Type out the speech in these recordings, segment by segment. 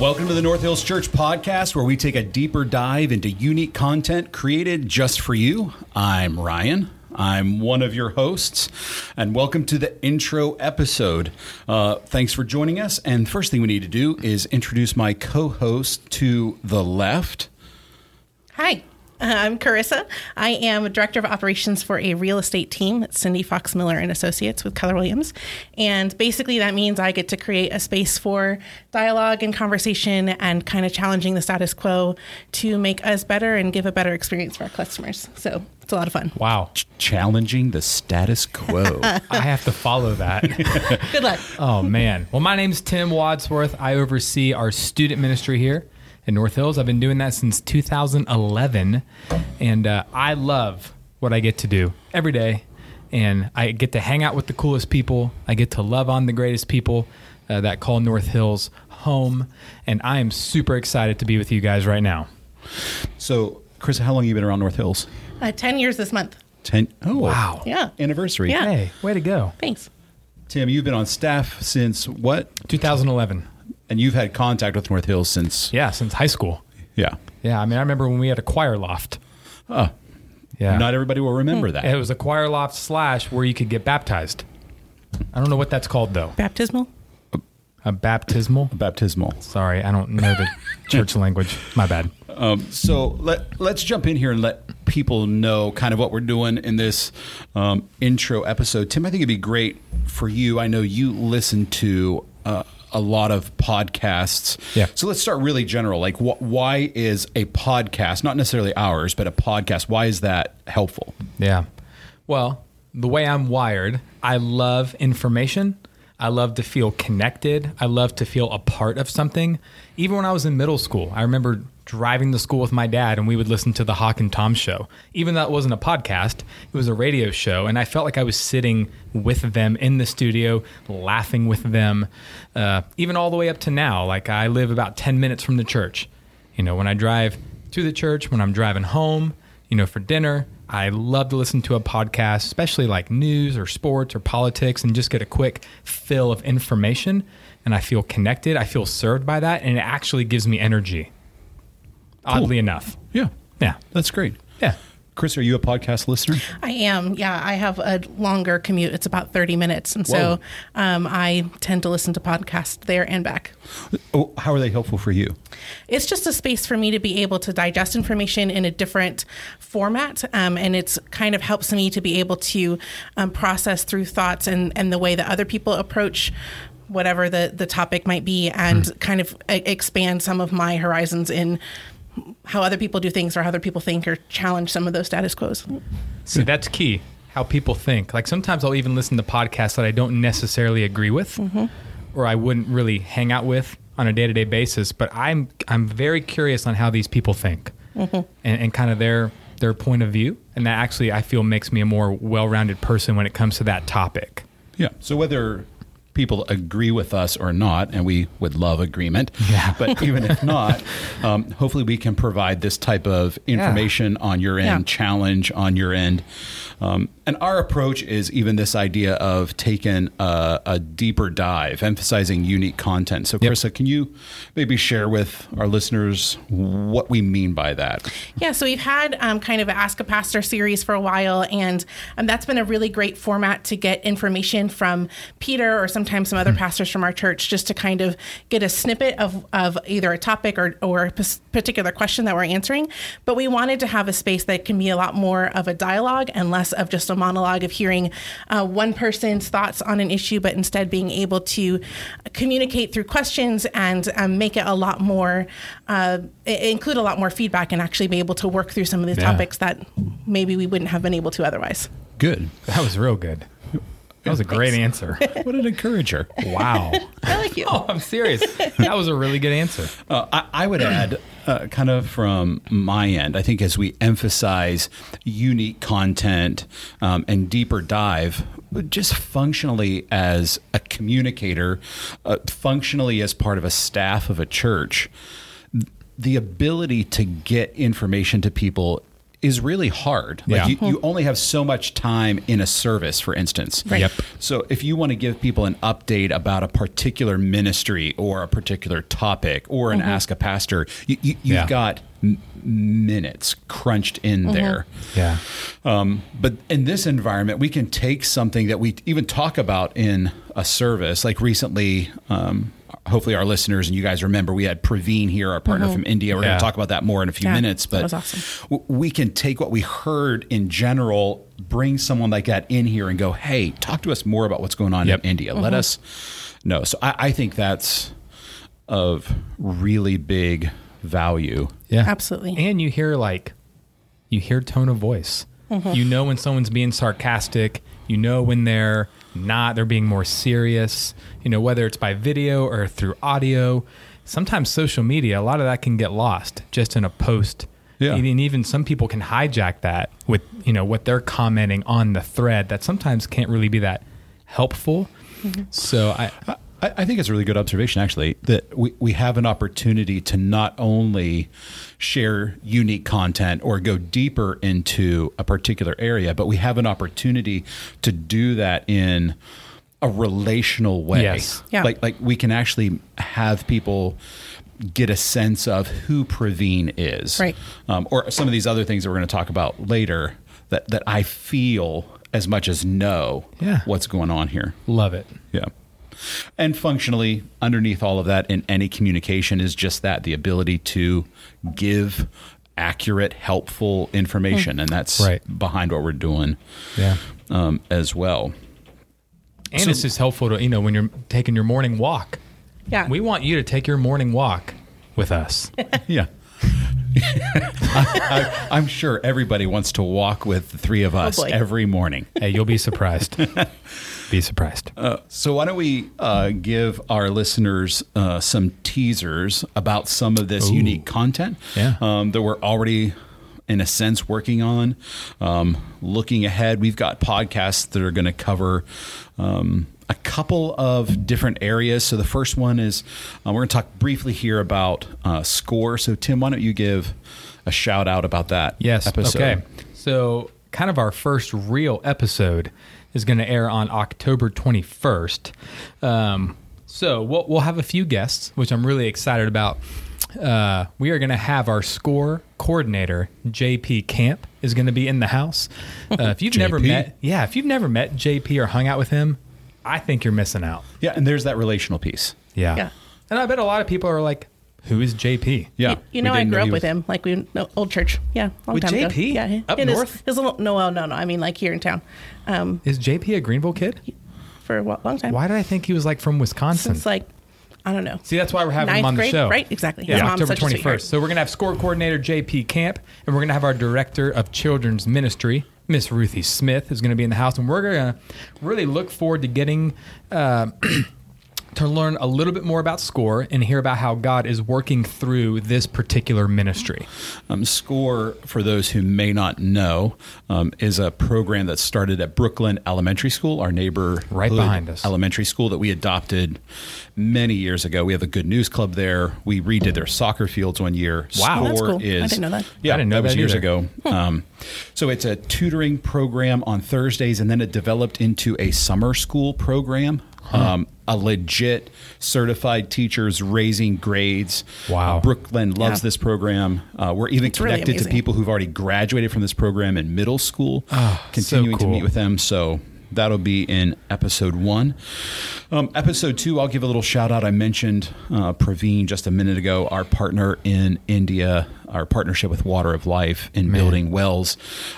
Welcome to the North Hills Church podcast, where we take a deeper dive into unique content created just for you. I'm Ryan. I'm one of your hosts, and welcome to the intro episode. Uh, thanks for joining us. And first thing we need to do is introduce my co host to the left. Hi, I'm Carissa. I am a director of operations for a real estate team at Cindy Fox Miller and Associates with Keller Williams. And basically, that means I get to create a space for dialogue and conversation and kind of challenging the status quo to make us better and give a better experience for our customers. So it's a lot of fun. Wow. Ch- challenging the status quo. I have to follow that. Good luck. oh, man. Well, my name's Tim Wadsworth. I oversee our student ministry here in North Hills. I've been doing that since 2011. And uh, I love what I get to do every day. And I get to hang out with the coolest people. I get to love on the greatest people uh, that call North Hills home. And I am super excited to be with you guys right now. so, Chris, how long have you been around North Hills? Uh, 10 years this month. 10. Oh, Wow. Yeah. Anniversary. Yeah. Hey, way to go. Thanks. Tim, you've been on staff since what? 2011. And you've had contact with North Hills since. Yeah, since high school. Yeah. Yeah, I mean, I remember when we had a choir loft. Oh, Yeah. not everybody will remember that. It was a choir loft slash where you could get baptized. I don't know what that's called though. Baptismal? A baptismal. Baptismal. Sorry, I don't know the church language. My bad. Um, so let let's jump in here and let people know kind of what we're doing in this um, intro episode. Tim, I think it'd be great for you. I know you listen to uh, a lot of podcasts. Yeah. So let's start really general. Like, wh- why is a podcast, not necessarily ours, but a podcast? Why is that helpful? Yeah. Well, the way I'm wired, I love information. I love to feel connected. I love to feel a part of something. Even when I was in middle school, I remember driving to school with my dad and we would listen to the Hawk and Tom show. Even though it wasn't a podcast, it was a radio show. And I felt like I was sitting with them in the studio, laughing with them, uh, even all the way up to now. Like I live about 10 minutes from the church. You know, when I drive to the church, when I'm driving home, you know, for dinner. I love to listen to a podcast, especially like news or sports or politics, and just get a quick fill of information. And I feel connected. I feel served by that, and it actually gives me energy. Oddly enough, Yeah. yeah, That's great. yeah. Chris, are you a podcast listener? I am. Yeah, I have a longer commute. It's about 30 minutes. And Whoa. so um, I tend to listen to podcasts there and back. Oh, how are they helpful for you? it's just a space for me to be able to digest information in a different format um, and it's kind of helps me to be able to um, process through thoughts and, and the way that other people approach whatever the, the topic might be and kind of e- expand some of my horizons in how other people do things or how other people think or challenge some of those status quos See, that's key. How people think. Like sometimes I'll even listen to podcasts that I don't necessarily agree with, mm-hmm. or I wouldn't really hang out with on a day to day basis. But I'm I'm very curious on how these people think, mm-hmm. and, and kind of their their point of view, and that actually I feel makes me a more well rounded person when it comes to that topic. Yeah. So whether people agree with us or not, and we would love agreement, Yeah. but even if not, um, hopefully we can provide this type of information on your end, Yeah. challenge on your end. Um, and our approach is even this idea of taking a, a deeper dive, emphasizing unique content. So, Yep. Carissa, can you maybe share with our listeners what we mean by that? Yeah, so we've had um, kind of an Ask a Pastor series for a while, and um, that's been a really great format to get information from Peter or sometimes some other pastors from our church just to kind of get a snippet of, of either a topic or, or a particular question that we're answering. But we wanted to have a space that can be a lot more of a dialogue and less of just a monologue of hearing uh, one person's thoughts on an issue, but instead being able to communicate through questions and um, make it a lot more, uh, include a lot more feedback and actually be able to work through some of these Yeah. topics that maybe we wouldn't have been able to otherwise. Good. That was real good. That was a great answer. What an encourager. Wow. I like you. Oh, I'm serious. That was a really good answer. Uh, I, I would add, uh, kind of from my end, I think as we emphasize unique content um, and deeper dive, just functionally as a communicator, uh, functionally as part of a staff of a church, the ability to get information to people is really hard. Yeah. Like you, you only have so much time in a service, for instance. Right. Yep. So if you want to give people an update about a particular ministry or a particular topic or an ask a pastor, you, you, you've Yeah. got m- minutes crunched in there. Yeah. Um, but in this environment, we can take something that we even talk about in a service. Like recently, um, hopefully our listeners and you guys remember, we had Praveen here, our partner mm-hmm. from India. We're going to talk about that more in a few Yeah, minutes. But awesome. we can take what we heard in general, bring someone like that in here, and go, "Hey, talk to us more about what's going on Yep. in India. Let mm-hmm. us know." So I, I think that's of really big value. Yeah. Absolutely. And you hear like you hear tone of voice. Mm-hmm. You know when someone's being sarcastic, you know when they're not, they're being more serious, you know whether it's by video or through audio. Sometimes social media, a lot of that can get lost just in a post. Yeah. And even some people can hijack that with, you know, what they're commenting on the thread that sometimes can't really be that helpful. Mm-hmm. So I I, I think it's a really good observation, actually, that we, we have an opportunity to not only share unique content or go deeper into a particular area, but we have an opportunity to do that in a relational way. Yes. Yeah. Like, like we can actually have people get a sense of who Praveen is. Right. Um, or some of these other things that we're going to talk about later that, that I feel as much as know Yeah. what's going on here. love it. Yeah. And functionally, underneath all of that in any communication is just that the ability to give accurate, helpful information. And that's Right. behind what we're doing Yeah. um, as well. And So- it's just helpful to, you know, when you're taking your morning walk. Yeah. We want you to take your morning walk with us. Yeah. I, am sure everybody wants to walk with the three of us boy. every morning. hey, you'll be surprised. be surprised. Uh, so why don't we uh, give our listeners uh, some teasers about some of this Ooh. unique content Yeah. um, that we're already in a sense working on um, looking ahead we've got podcasts that are going to cover um, a couple of different areas so the first one is uh, we're going to talk briefly here about uh, score so tim why don't you give a shout out about that Yes. episode Okay. So, kind of our first real episode is going to air on October 21st. Um, so, we'll, we'll have a few guests, which I'm really excited about. Uh, we are going to have our score coordinator, JP Camp, is going to be in the house. Uh, if you've never met, yeah, if you've never met JP or hung out with him, I think you're missing out. yeah and there's that relational piece Yeah. Yeah. And I bet a lot of people are like, who is JP? yeah You, you know, I didn't grew up he with was- him, like we no, old church. Yeah, long With time ago. JP? Yeah, he- Up in his- north? His, little no, well, no, no. I mean, like here in town, um, Is JP a Greenville kid? for a long time. Why did I think he was like from Wisconsin? It's like, I don't know. See, that's why we're having him Ninth on the show. right? Exactly. His Yeah, mom's October such a twenty sweetheart. first. So we're gonna have score coordinator JP Camp, and we're gonna have our director of children's ministry, Miss Ruthie Smith, is gonna be in the house, and we're gonna really look forward to getting. Uh, to learn a little bit more about SCORE and hear about how God is working through this particular ministry. Um, SCORE, for those who may not know, um, is a program that started at Brook Glenn Elementary School, our neighbor Right behind us. elementary school that we adopted many years ago. We have a good news club there. We redid their soccer fields one year. Wow. Oh, that's SCORE cool. I didn't know that. Yeah, I didn't know that was that years either. ago. Um, so it's a tutoring program on Thursdays, and then it developed into a summer school program. Um, a legit certified teachers raising grades. Wow. Uh, Brook Glenn loves Yeah. this program. Uh, we're even It's really connected to people who've already graduated from this program in middle school, Ah, so continuing to meet with them. So that'll be in episode one. Um, episode two, I'll give a little shout out. I mentioned uh, Praveen just a minute ago, our partner in India, our partnership with Water of Life in building wells.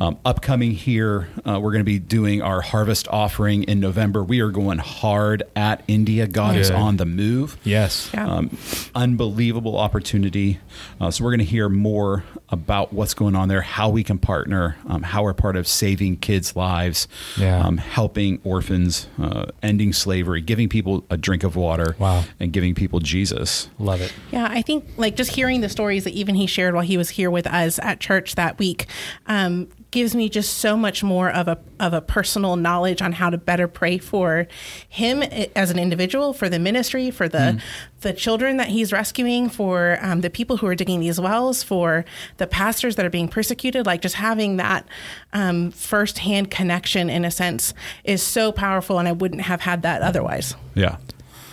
Um, upcoming here, uh, we're going to be doing our harvest offering in November. We are going hard at India. God is on the move Yes. Yeah. um, unbelievable opportunity. Uh, so we're going to hear more about what's going on there, how we can partner, um, how we're part of saving kids' lives, Yeah. Helping orphans, uh, ending slavery, giving people a drink of water, Wow. and giving people Jesus. Love it. Yeah, I think like just hearing the stories that even he shared while he was here with us at church that week um, gives me just so much more of a of a personal knowledge on how to better pray for him as an individual, for the ministry, for the mm. the children that he's rescuing, for um, the people who are digging these wells, for the pastors that are being persecuted. Like just having that um, firsthand connection, in a sense, is so powerful, and I wouldn't have had that otherwise. Yeah,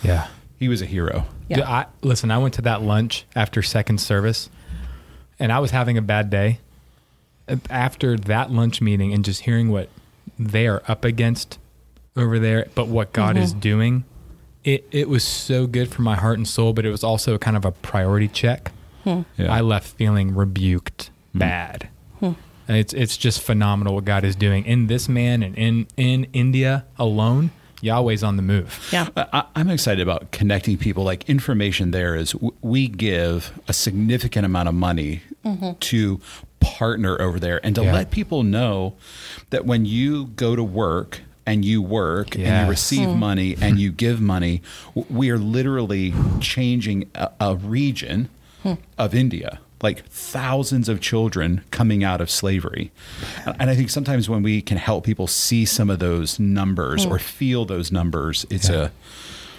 yeah, he was a hero. Yeah. I, listen, I went to that lunch after second service, and I was having a bad day. After that lunch meeting, and just hearing what they are up against over there, but what God mm-hmm. is doing, it it was so good for my heart and soul. But it was also kind of a priority check. Hmm. Yeah. I left feeling rebuked hmm. bad. Hmm. It's it's just phenomenal what God is doing in this man and in in India alone. Yahweh's on the move. Yeah. I, am excited about connecting people. Like information there is we give a significant amount of money mm-hmm. to partner over there and to yeah. let people know that when you go to work and you work yes. and you receive mm. money and you give money, we are literally changing a, a region hmm. of India like thousands of children coming out of slavery. And I think sometimes when we can help people see some of those numbers mm. or feel those numbers, it's yeah. a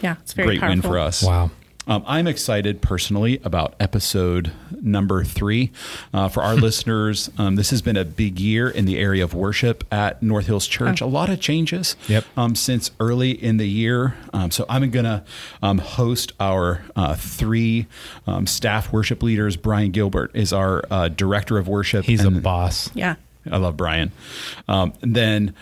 yeah, it's very great powerful. win for us. Wow. Um, I'm excited personally about episode number three. Uh, for our listeners, um, this has been a big year in the area of worship at North Hills Church. Oh. A lot of changes yep. um, since early in the year. Um, so I'm going to um, host our uh, three um, staff worship leaders. Brian Gilbert is our uh, director of worship. He's a boss. Yeah. I love Brian. then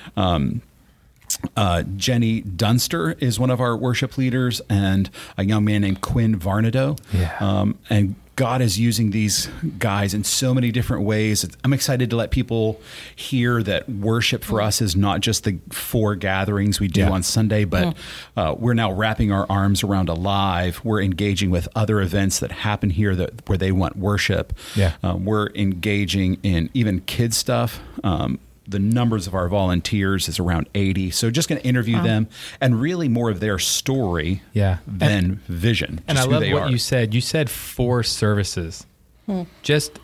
uh, Jenny Dunster is one of our worship leaders, and a young man named Quinn Varnado. Yeah. Um, and God is using these guys in so many different ways. I'm excited to let people hear that worship for us is not just the four gatherings we do yeah. on Sunday, but uh, we're now wrapping our arms around Alive. We're engaging with other events that happen here that where they want worship. Yeah. Um, we're engaging in even kid stuff. Um, the numbers of our volunteers is around 80. So just going to interview wow. them and really more of their story yeah. than and, vision. And I love what are. you said. You said four services. Hmm. Just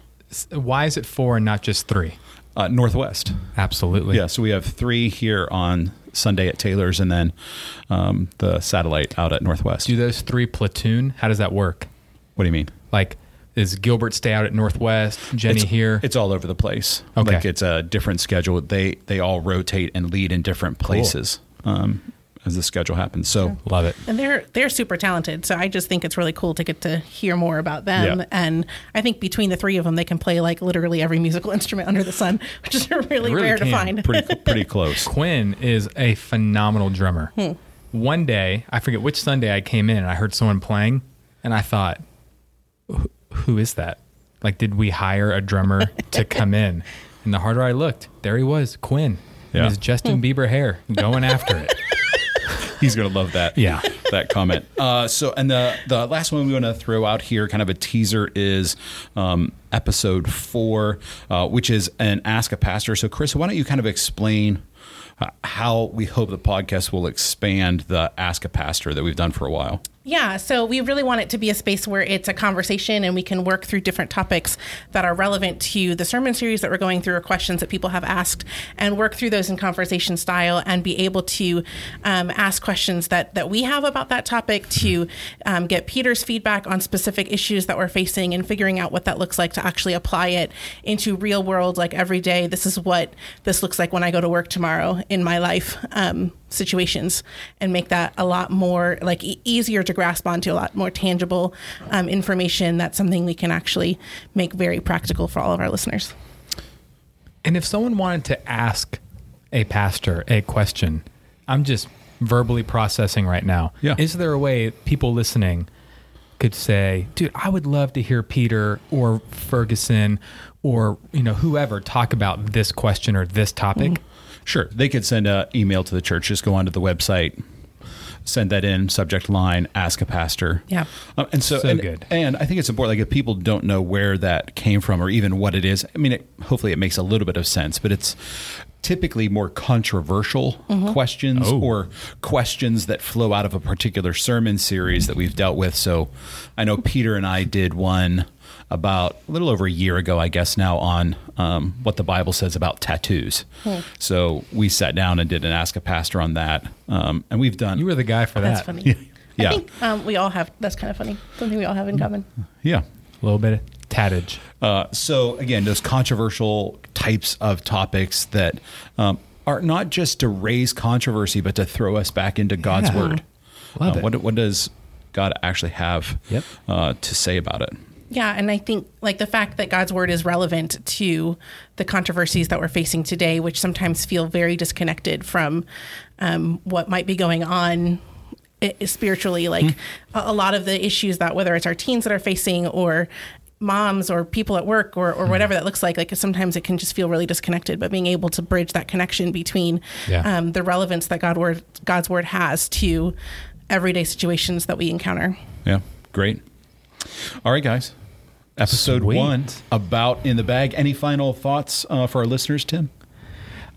why is it four and not just three? Uh, Northwest. Absolutely. Yeah. So we have three here on Sunday at Taylor's and then um, the satellite out at Northwest. Do those three platoon? How does that work? What do you mean? Like is Gilbert stay out at Northwest? Jenny it's, here? It's all over the place. Okay. Like it's a different schedule. They they all rotate and lead in different places. Cool. Um, as the schedule happens. So love it. And they're they're super talented. So I just think it's really cool to get to hear more about them. Yeah. And I think between the three of them, they can play like literally every musical instrument under the sun, which is really, really rare can. to find. Pretty pretty close. Quinn is a phenomenal drummer. Hmm. One day, I forget which Sunday I came in and I heard someone playing, and I thought, who is that? Like, did we hire a drummer to come in? And the harder I looked, there he was, Quinn, yeah. in his Justin Bieber hair, going after it. He's gonna love that. Yeah, that comment. Uh, so, and the the last one we want to throw out here, kind of a teaser, is um, episode four, uh, which is an Ask a Pastor. So, Chris, why don't you kind of explain uh, how we hope the podcast will expand the Ask a Pastor that we've done for a while? Yeah, so we really want it to be a space where it's a conversation and we can work through different topics that are relevant to the sermon series that we're going through or questions that people have asked and work through those in conversation style and be able to um, ask questions that, that we have about that topic to um, get Peter's feedback on specific issues that we're facing and figuring out what that looks like to actually apply it into real world, like every day. This is what this looks like when I go to work tomorrow in my life. Um, situations and make that a lot more like e- easier to grasp onto a lot more tangible um, information that's something we can actually make very practical for all of our listeners. And if someone wanted to ask a pastor a question i'm just verbally processing right now. Yeah. is there a way people listening could say dude i would love to hear peter or ferguson or you know whoever talk about this question or this topic? mm-hmm Sure. They could send an email to the church. Just go onto the website, send that in, subject line, ask a pastor. Yeah. Um, and so, so and, good. And I think it's important, like if people don't know where that came from or even what it is, I mean, it, hopefully it makes a little bit of sense, but it's typically more controversial mm-hmm. questions oh. or questions that flow out of a particular sermon series that we've dealt with. So I know Peter and I did one about a little over a year ago, I guess now, on um, what the Bible says about tattoos. Hmm. So we sat down and did an Ask a Pastor on that. Um, and we've done. You were the guy for That's that. funny. Yeah. I think um, we all have. That's kind of funny. Something we all have in common. Yeah. A little bit of tattage. Uh, so again, those controversial types of topics that um, are not just to raise controversy, but to throw us back into God's Yeah. word. Love Uh, it. What, what does God actually have Yep. uh, to say about it? Yeah, and I think like the fact that God's word is relevant to the controversies that we're facing today, which sometimes feel very disconnected from um, what might be going on spiritually. Like a, a lot of the issues that whether it's our teens that are facing or moms or people at work or, or whatever that looks like like sometimes it can just feel really disconnected but being able to bridge that connection between Yeah. um, the relevance that god word god's word has to everyday situations that we encounter Yeah, great. All right, guys. Episode Sweet. one about in the bag. Any final thoughts uh, for our listeners, Tim?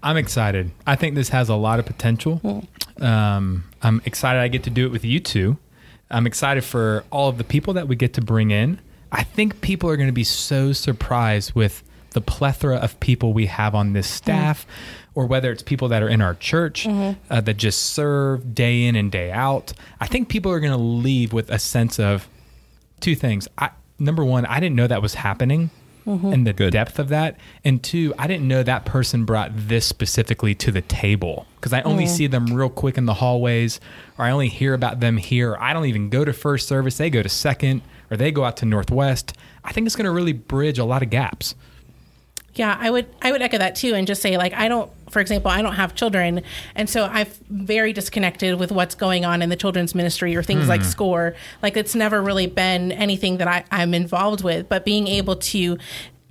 I'm excited. I think this has a lot of potential. Um, I'm excited I get to do it with you two. I'm excited for all of the people that we get to bring in. I think people are going to be so surprised with the plethora of people we have on this staff, or whether it's people that are in our church uh, that just serve day in and day out. I think people are going to leave with a sense of two things. I, number one, I didn't know that was happening mm-hmm. and the Good. depth of that. And two, I didn't know that person brought this specifically to the table because I only see them real quick in the hallways or I only hear about them here. I don't even go to first service. They go to second or they go out to Northwest. I think it's going to really bridge a lot of gaps. Yeah, I would I would echo that too and just say like I don't for example, I don't have children. And so I'm very disconnected with what's going on in the children's ministry or things like hmm. SCORE. Like it's never really been anything that I, I'm involved with, but being able to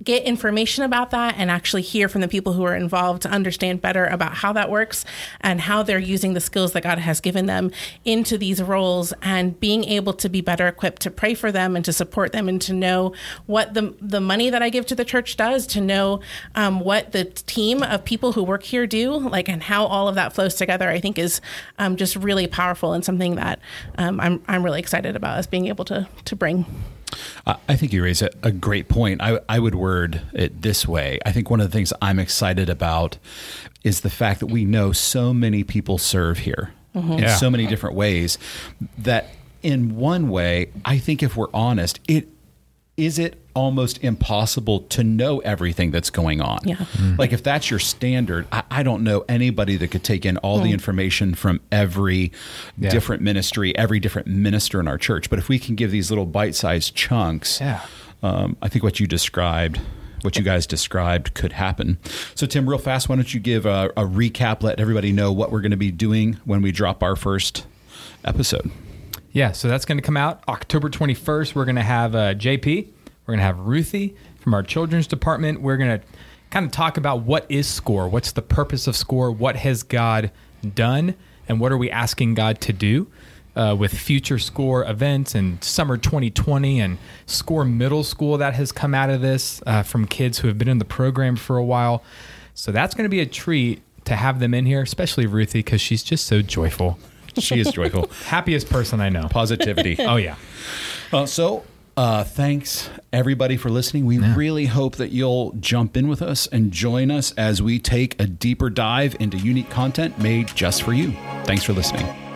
get information about that and actually hear from the people who are involved to understand better about how that works and how they're using the skills that God has given them into these roles and being able to be better equipped to pray for them and to support them and to know what the the money that I give to the church does to know um, what the team of people who work here do like and how all of that flows together I think is um, just really powerful and something that um, I'm I'm really excited about us being able to to bring. I I think you raise a, a great point. I, I would word it this way. I think one of the things I'm excited about is the fact that we know so many people serve here mm-hmm. in Yeah. so many different ways that in one way, I think if we're honest, it is it almost impossible to know everything that's going on. Yeah. Like if that's your standard, I, I don't know anybody that could take in all the information from every Yeah. different ministry, every different minister in our church. But if we can give these little bite-sized chunks, Yeah. um, I think what you described, what you guys described, could happen. So, Tim, real fast, why don't you give a, a recap? Let everybody know what we're going to be doing when we drop our first episode. Yeah, so that's going to come out October 21st. We're going to have uh, JP. We're going to have Ruthie from our children's department. We're going to kind of talk about what is SCORE, what's the purpose of SCORE, what has God done, and what are we asking God to do uh, with future SCORE events and summer 2020 and SCORE middle school that has come out of this uh, from kids who have been in the program for a while. So that's going to be a treat to have them in here, especially Ruthie, because she's just so joyful. She is joyful. Happiest person I know. Positivity. Oh yeah. Uh, so, uh, thanks everybody for listening. We really hope that you'll jump in with us and join us as we take a deeper dive into unique content made just for you. Thanks for listening.